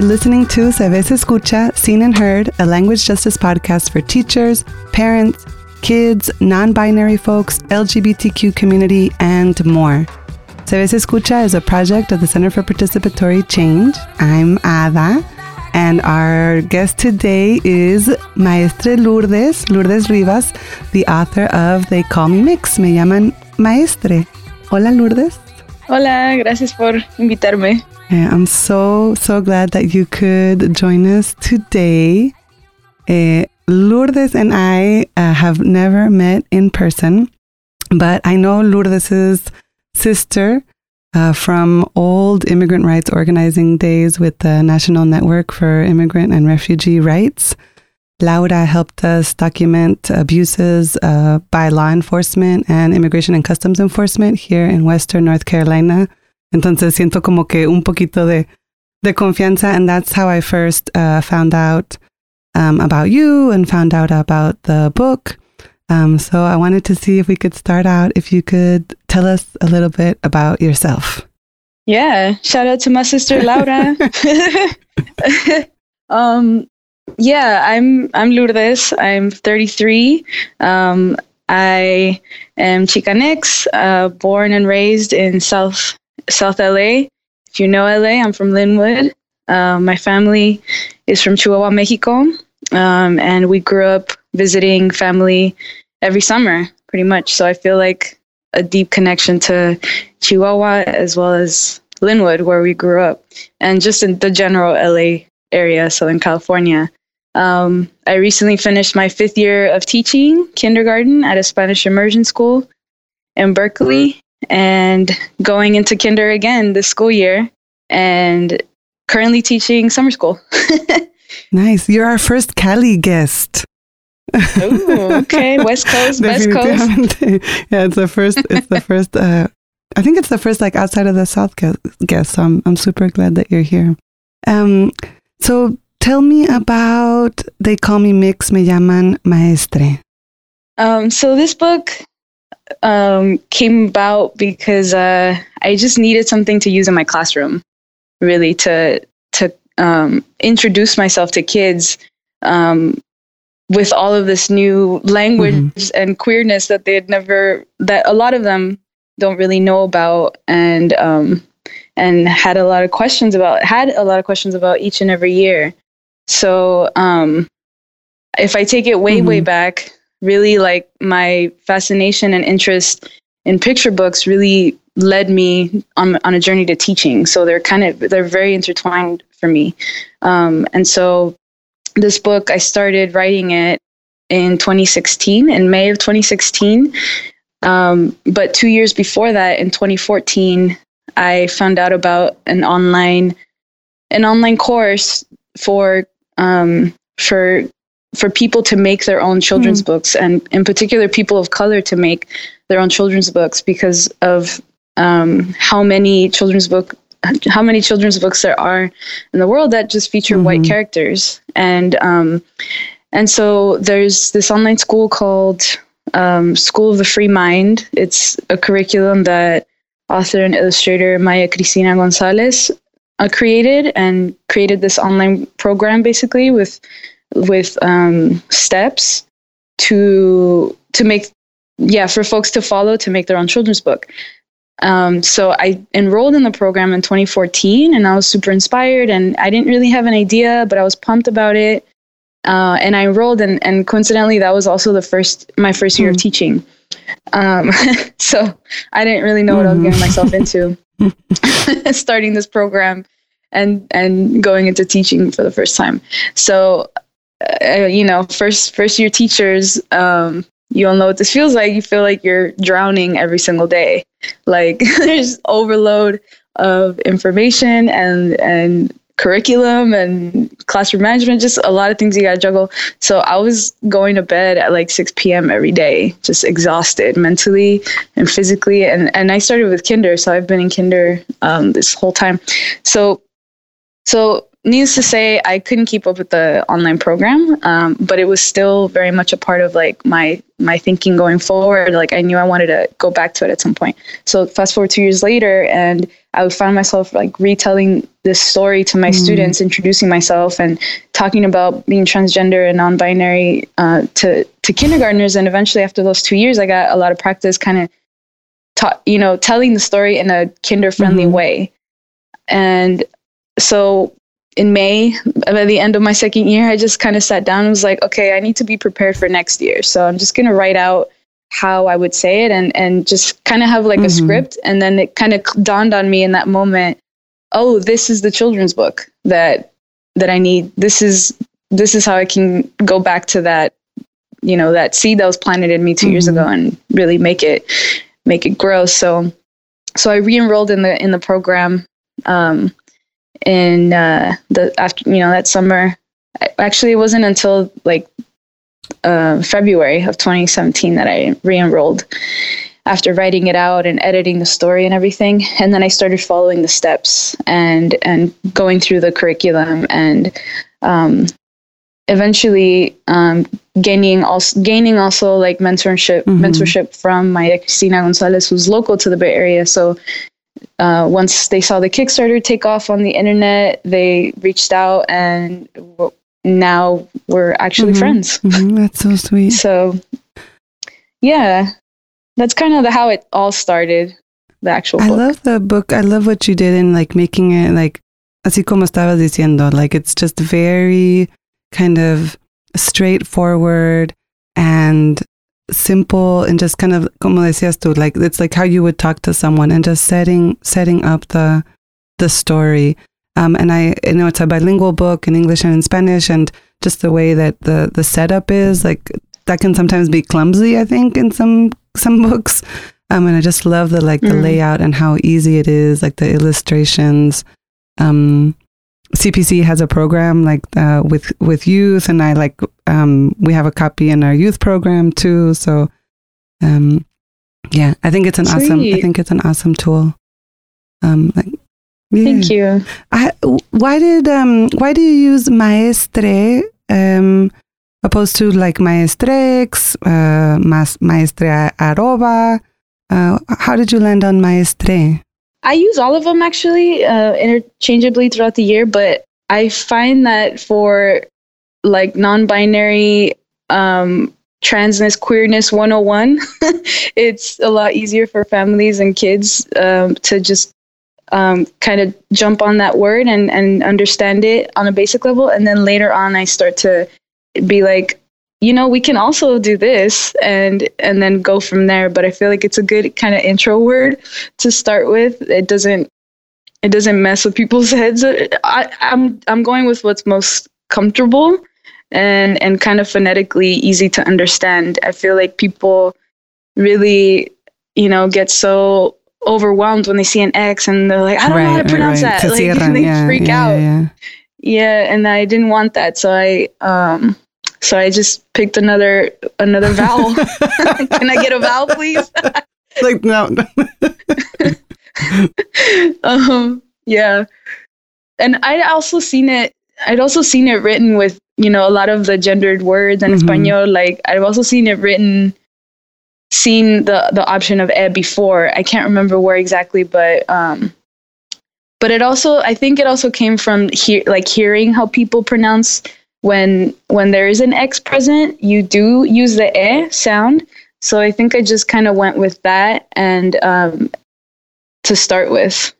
You're listening to Se Escucha, Seen and Heard, a language justice podcast for teachers, parents, kids, non binary folks, LGBTQ community, and more. Se Escucha is a project of the Center for Participatory Change. I'm Ada, and our guest today is Maestre Lourdes, Lourdes Rivas, the author of They Call Me Mix. Me llaman Maestre. Hola, Lourdes. Hola, gracias por invitarme. I'm so, so glad that you could join us today. Uh, Lourdes and I uh, have never met in person, but I know Lourdes's sister uh, from old immigrant rights organizing days with the National Network for Immigrant and Refugee Rights. Laura helped us document abuses by law enforcement and immigration and customs enforcement here in Western North Carolina Entonces siento como que un poquito de, de confianza. And that's how I first uh, found out um, about you and found out about the book. Um, so I wanted to see if we could start out, if you could tell us a little bit about yourself. Yeah, shout out to my sister Laura. um, yeah, I'm I'm Lourdes. I'm 33. Um, I am Chicanx, uh, born and raised in South South LA. If you know LA, I'm from Lynwood. Uh, my family is from Chihuahua, Mexico. Um, and we grew up visiting family every summer, pretty much. So I feel like a deep connection to Chihuahua as well as Lynwood, where we grew up, and just in the general LA area, Southern California. Um, I recently finished my fifth year of teaching kindergarten at a Spanish immersion school in Berkeley and going into kinder again this school year and currently teaching summer school. nice. You're our first Cali guest. Ooh, okay. West Coast, West Coast. yeah, it's the first it's the first uh I think it's the first like outside of the South guest. So I'm I'm super glad that you're here. Um so tell me about They Call Me Mix, Me Llaman Maestre. Um so this book um, came about because uh, I just needed something to use in my classroom, really to to um, introduce myself to kids um, with all of this new language mm-hmm. and queerness that they had never that a lot of them don't really know about and um, and had a lot of questions about had a lot of questions about each and every year. So um, if I take it way mm-hmm. way back really like my fascination and interest in picture books really led me on on a journey to teaching. So they're kind of they're very intertwined for me. Um, and so this book I started writing it in 2016 in May of 2016. Um, but two years before that, in 2014, I found out about an online an online course for um, for for people to make their own children's mm. books and in particular people of color to make their own children's books because of um, how many children's book how many children's books there are in the world that just feature mm-hmm. white characters and um, and so there's this online school called um, School of the Free Mind. It's a curriculum that author and illustrator Maya Cristina Gonzalez uh, created and created this online program basically with with um, steps to to make yeah for folks to follow to make their own children's book um, so i enrolled in the program in 2014 and i was super inspired and i didn't really have an idea but i was pumped about it uh, and i enrolled and, and coincidentally that was also the first my first year mm. of hmm. teaching um, so i didn't really know what i was getting myself into starting this program and and going into teaching for the first time so uh, you know, first first year teachers, um, you all know what this feels like. You feel like you're drowning every single day. Like there's overload of information and and curriculum and classroom management, just a lot of things you got to juggle. So I was going to bed at like 6 p.m. every day, just exhausted mentally and physically. And, and I started with kinder. So I've been in kinder um, this whole time. So, so needless to say, I couldn't keep up with the online program, um, but it was still very much a part of like my my thinking going forward. Like I knew I wanted to go back to it at some point. So fast forward two years later, and I would find myself like retelling this story to my mm. students, introducing myself and talking about being transgender and non-binary uh, to to kindergartners. And eventually, after those two years, I got a lot of practice, kind of you know telling the story in a kinder-friendly mm-hmm. way. And so in May, by the end of my second year, I just kind of sat down and was like, okay, I need to be prepared for next year. So I'm just going to write out how I would say it and, and just kind of have like mm-hmm. a script. And then it kind of dawned on me in that moment, oh, this is the children's book that, that I need. This is, this is how I can go back to that, you know, that seed that was planted in me 2 mm-hmm. years ago and really make it, make it grow. So, so I re-enrolled in the, in the program. Um, in uh, the after you know that summer. Actually, it wasn't until like uh, February of 2017 that I re-enrolled after writing it out and editing the story and everything. And then I started following the steps and and going through the curriculum and um, eventually um, gaining also gaining also like mentorship mm-hmm. mentorship from Maya Cristina Gonzalez, who's local to the Bay Area. So uh, once they saw the Kickstarter take off on the internet, they reached out and w- now we're actually mm-hmm. friends. Mm-hmm. That's so sweet. so, yeah, that's kind of the, how it all started. The actual. I love the book. I love what you did in like making it like, así como estabas diciendo, like it's just very kind of straightforward and simple and just kind of como decías tú like it's like how you would talk to someone and just setting setting up the the story. Um, and I you know it's a bilingual book in English and in Spanish and just the way that the the setup is like that can sometimes be clumsy I think in some some books. Um, and I just love the like the mm. layout and how easy it is like the illustrations. Um, CPC has a program like uh, with with youth, and I like um, we have a copy in our youth program too. So, um, yeah, I think it's an Sweet. awesome. I think it's an awesome tool. Um, like, yeah. Thank you. I, why did um why do you use maestre um opposed to like maestrex, uh, maestre arroba? Uh, how did you land on maestre? I use all of them actually uh, interchangeably throughout the year, but I find that for like non-binary um, transness queerness 101 it's a lot easier for families and kids um, to just um, kind of jump on that word and, and understand it on a basic level. And then later on i start to be like you know we can also do this and and then go from there. But i feel like it's a good kind of intro word to start with. It doesn't it doesn't mess with people's heads. I, i'm i'm going with what's most comfortable and and kind of phonetically easy to understand. I feel like people really you know get so overwhelmed when they see an x and they're like i don't right, know how to pronounce right, right. that. Like they yeah, freak yeah, out. yeah. yeah and i didn't want that. So i um so I just picked another another vowel. Can I get a vowel, please? like no. um. Yeah, and I also seen it. I'd also seen it written with you know a lot of the gendered words in mm-hmm. Espanol. Like I've also seen it written, seen the the option of e before. I can't remember where exactly, but um, but it also I think it also came from hear like hearing how people pronounce when when there is an X present, you do use the E sound. So I think I just kind of went with that and um, to start with.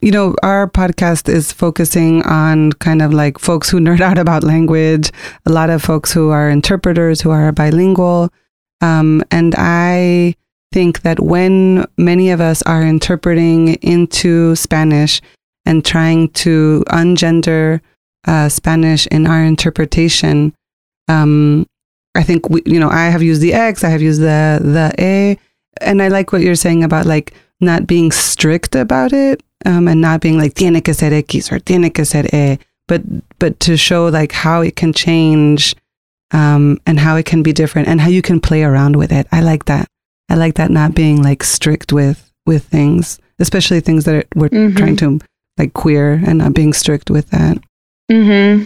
You know, our podcast is focusing on kind of like folks who nerd out about language, a lot of folks who are interpreters, who are bilingual. Um, and I think that when many of us are interpreting into Spanish and trying to ungender uh, Spanish in our interpretation. Um, I think we, you know, I have used the X, I have used the the A, and I like what you're saying about like not being strict about it, um, and not being like tiene que ser X or tiene que ser E, but but to show like how it can change, um, and how it can be different, and how you can play around with it. I like that. I like that not being like strict with with things, especially things that we're mm-hmm. trying to like queer and not being strict with that. Mm-hmm.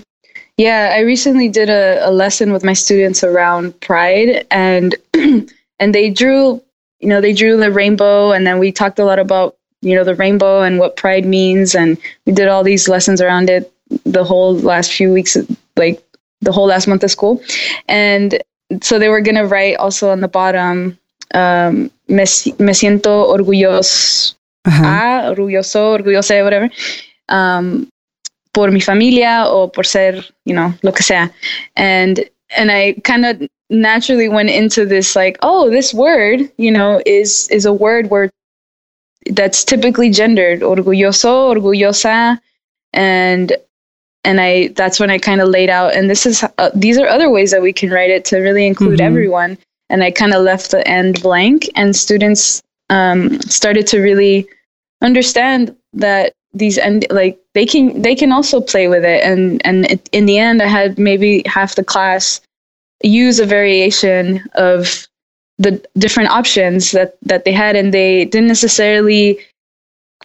Yeah, I recently did a, a lesson with my students around pride, and and they drew, you know, they drew the rainbow, and then we talked a lot about you know the rainbow and what pride means, and we did all these lessons around it the whole last few weeks, like the whole last month of school, and so they were gonna write also on the bottom, um, me, me siento orgulloso, uh-huh. ah, orgulloso, orgullosa, whatever. Um, por mi familia o por ser, you know, lo que sea. And and I kind of naturally went into this like, oh, this word, you know, is is a word where that's typically gendered, orgulloso, orgullosa, and and I that's when I kind of laid out and this is uh, these are other ways that we can write it to really include mm-hmm. everyone and I kind of left the end blank and students um, started to really understand that these end like they can they can also play with it. And and it, in the end i had maybe half the class use a variation of the different options that that they had. And they didn't necessarily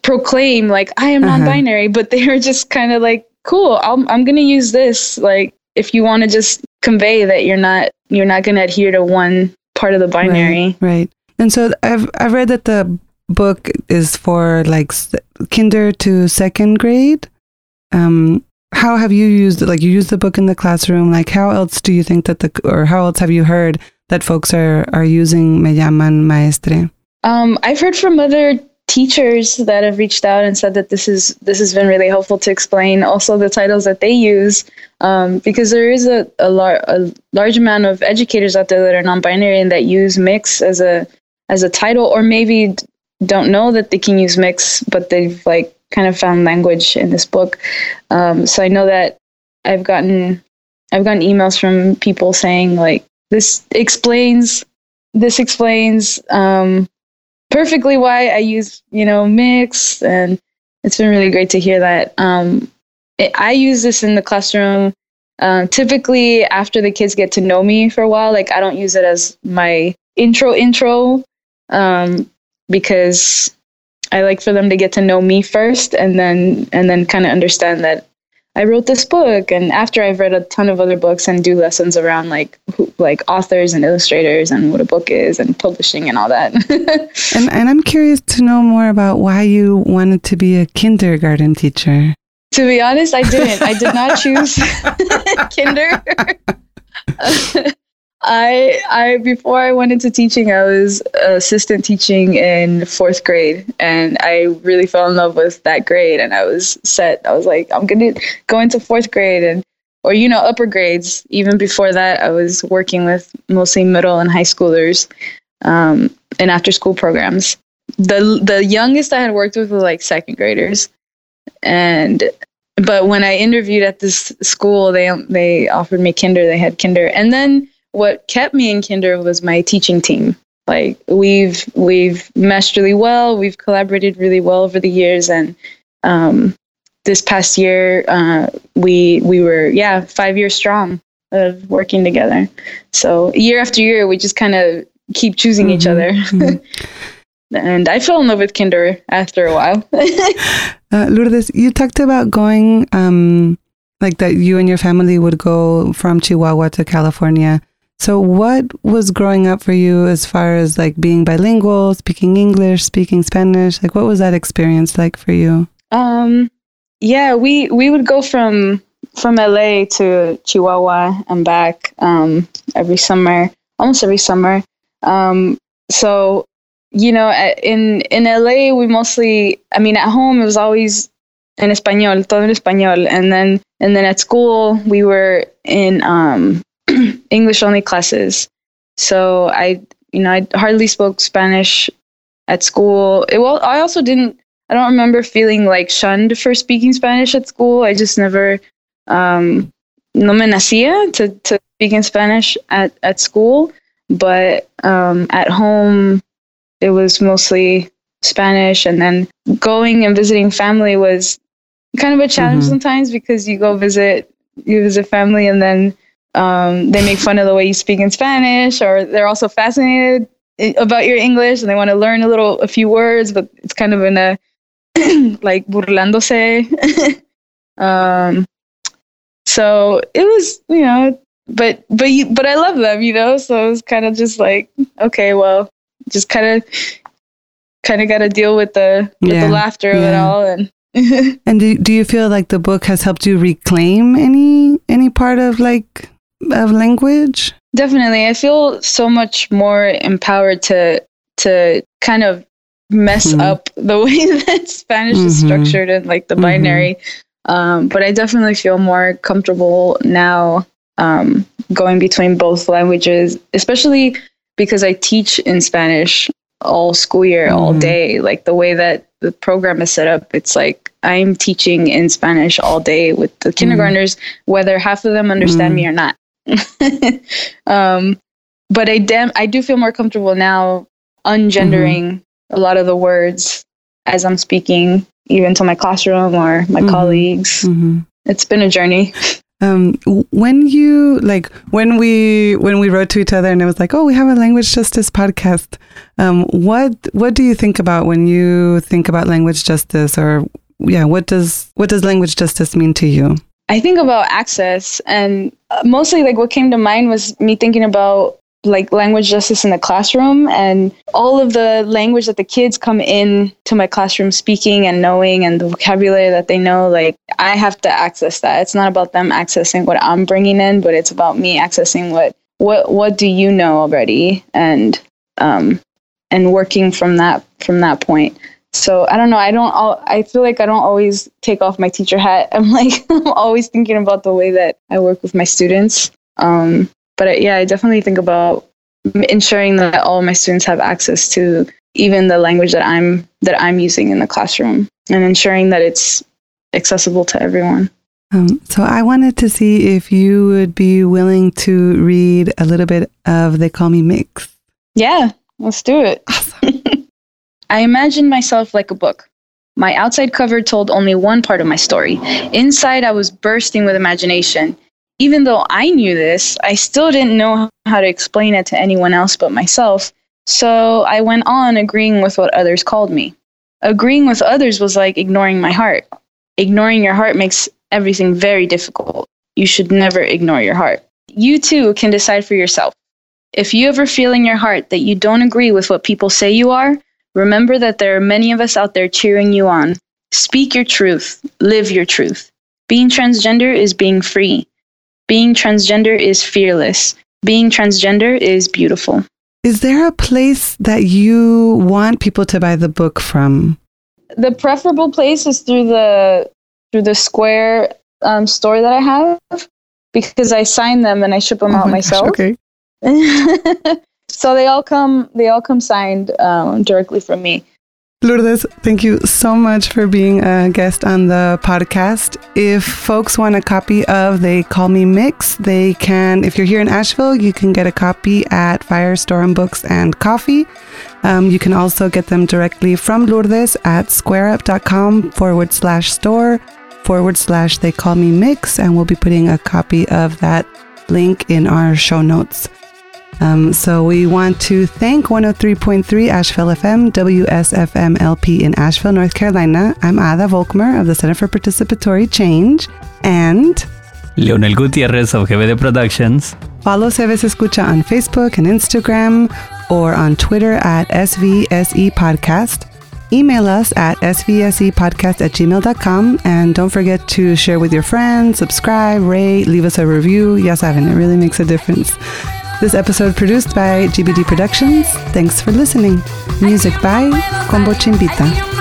proclaim like i am uh-huh. non-binary but they were just kind of like cool i'm, I'm going to use this. Like if you want to just convey that you're not you're not going to adhere to one part of the binary. right, right. And so i've i've read that the book is for like kinder to second grade. Um, how have you used? Like you use the book in the classroom. Like how else do you think that the or how else have you heard that folks are are using Me llaman maestre? Um, I've heard from other teachers that have reached out and said that this is this has been really helpful to explain also the titles that they use um, because there is a a, lar- a large amount of educators out there that are non-binary and that use mix as a as a title or maybe don't know that they can use mix, but they've like kind of found language in this book. Um, so I know that I've gotten I've gotten emails from people saying like this explains this explains um, perfectly why I use you know mix, and it's been really great to hear that. Um, it, I use this in the classroom. Uh, typically, after the kids get to know me for a while, like I don't use it as my intro intro um, because I like for them to get to know me first and then and then kind of understand that I wrote this book and after I've read a ton of other books and do lessons around like who, like authors and illustrators and what a book is and publishing and all that. and and I'm curious to know more about why you wanted to be a kindergarten teacher. To be honest, I didn't. I did not choose kinder. I I before I went into teaching, I was assistant teaching in fourth grade, and I really fell in love with that grade, and I was set. I was like, I'm gonna go into fourth grade, and or you know upper grades. Even before that, I was working with mostly middle and high schoolers, um, in after school programs. the The youngest I had worked with was like second graders, and but when I interviewed at this school, they they offered me kinder. They had kinder, and then what kept me in kinder was my teaching team. Like we've we've meshed really well. We've collaborated really well over the years. And um, this past year uh, we we were yeah five years strong of working together. So year after year we just kind of keep choosing mm-hmm. each other. Mm-hmm. and i fell in love with kinder after a while. Uh, lourdes you talked about going um, like that you and your family would go from chihuahua to california so, what was growing up for you as far as like being bilingual, speaking English, speaking Spanish? Like, what was that experience like for you? Um, yeah, we we would go from from LA to Chihuahua and back um, every summer, almost every summer. Um, so, you know, in in LA, we mostly, I mean, at home it was always in español, todo en español, and then and then at school we were in um, English only classes. So I, you know, I hardly spoke Spanish at school. It, well, I also didn't. I don't remember feeling like shunned for speaking Spanish at school. I just never, um, no me nacía to to speak in Spanish at at school. But um, at home, it was mostly Spanish, and then going and visiting family was kind of a challenge mm-hmm. sometimes because you go visit you visit family and then um, they make fun of the way you speak in Spanish, or they're also fascinated about your English and they want to learn a little, a few words, but it's kind of in a like burlándose. um, so it was, you know, but but you, but I love them, you know. So it was kind of just like, okay, well, just kind of kind of got to deal with the with Yeah, the laughter of it all, and And do, do you feel like the book has helped you reclaim any any part of like of language? definitely, I feel so much more empowered to to kind of mess Mhm. up the way that Spanish is Mhm. structured and like the Mhm. binary. Um, but I definitely feel more comfortable now um, going between both languages, especially because I teach in Spanish all school year, all Mhm. day. Like the way that the program is set up, it's like I'm teaching in Spanish all day with the kindergartners, whether half of them understand Mhm. me or not. um, but I dem- I do feel more comfortable now ungendering a lot of the words as I'm speaking, even to my classroom or my Mhm. colleagues. hmm It's been a journey. Um, when you like when we when we wrote to each other and it was like, oh, we have a language justice podcast. Um, what what do you think about when you think about language justice, or yeah, what does what does language justice mean to you? I think about access, and uh, mostly like what came to mind was me thinking about like language justice in the classroom and all of the language that the kids come in to my classroom speaking and knowing and the vocabulary that they know like i have to access that. It's not about them accessing what i'm bringing in but it's about me accessing what what what do you know already and um and working from that from that point so I don't know. I don't. I feel like I don't always take off my teacher hat. I'm like I'm always thinking about the way that I work with my students. Um, but I, yeah, I definitely think about ensuring that all my students have access to even the language that I'm that I'm using in the classroom, and ensuring that it's accessible to everyone. Um, so I wanted to see if you would be willing to read a little bit of "They Call Me Mix." Yeah, let's do it. I imagined myself like a book. My outside cover told only one part of my story. Inside, I was bursting with imagination. Even though I knew this, I still didn't know how to explain it to anyone else but myself. So I went on agreeing with what others called me. Agreeing with others was like ignoring my heart. Ignoring your heart makes everything very difficult. You should never ignore your heart. You too can decide for yourself. If you ever feel in your heart that you don't agree with what people say you are, remember that there are many of us out there cheering you on. Speak your truth, live your truth. Being transgender is being free. Being transgender is fearless. Being transgender is beautiful. Is there a place that you want people to buy the book from? The preferable place is through the through the Square um, store that I have because I sign them and I ship them Oh out my gosh, myself. okay. so they all come they all come signed um, directly from me. Lourdes, thank you so much for being a guest on the podcast. If folks want a copy of They Call Me Mix, they can, if you're here in Asheville, you can get a copy at Firestorm Books and Coffee. Um, you can also get them directly from Lourdes at squareup.com forward slash store forward slash They Call Me Mix, and we'll be putting a copy of that link in our show notes. Um, so we want to thank 103.3 Asheville FM, WSFM LP in Asheville, North Carolina. I'm Ada Volkmer of the Center for Participatory Change. And Leonel Gutierrez of GBD Productions. follow Se Escucha on Facebook and Instagram or on Twitter at SVSE Podcast. Email us at svsepodcast at gmail.com and don't forget to share with your friends, subscribe, rate, leave us a review. Ya saben, it really makes a difference. This episode produced by GBD Productions. Thanks for listening. Music by Combo Chimbita.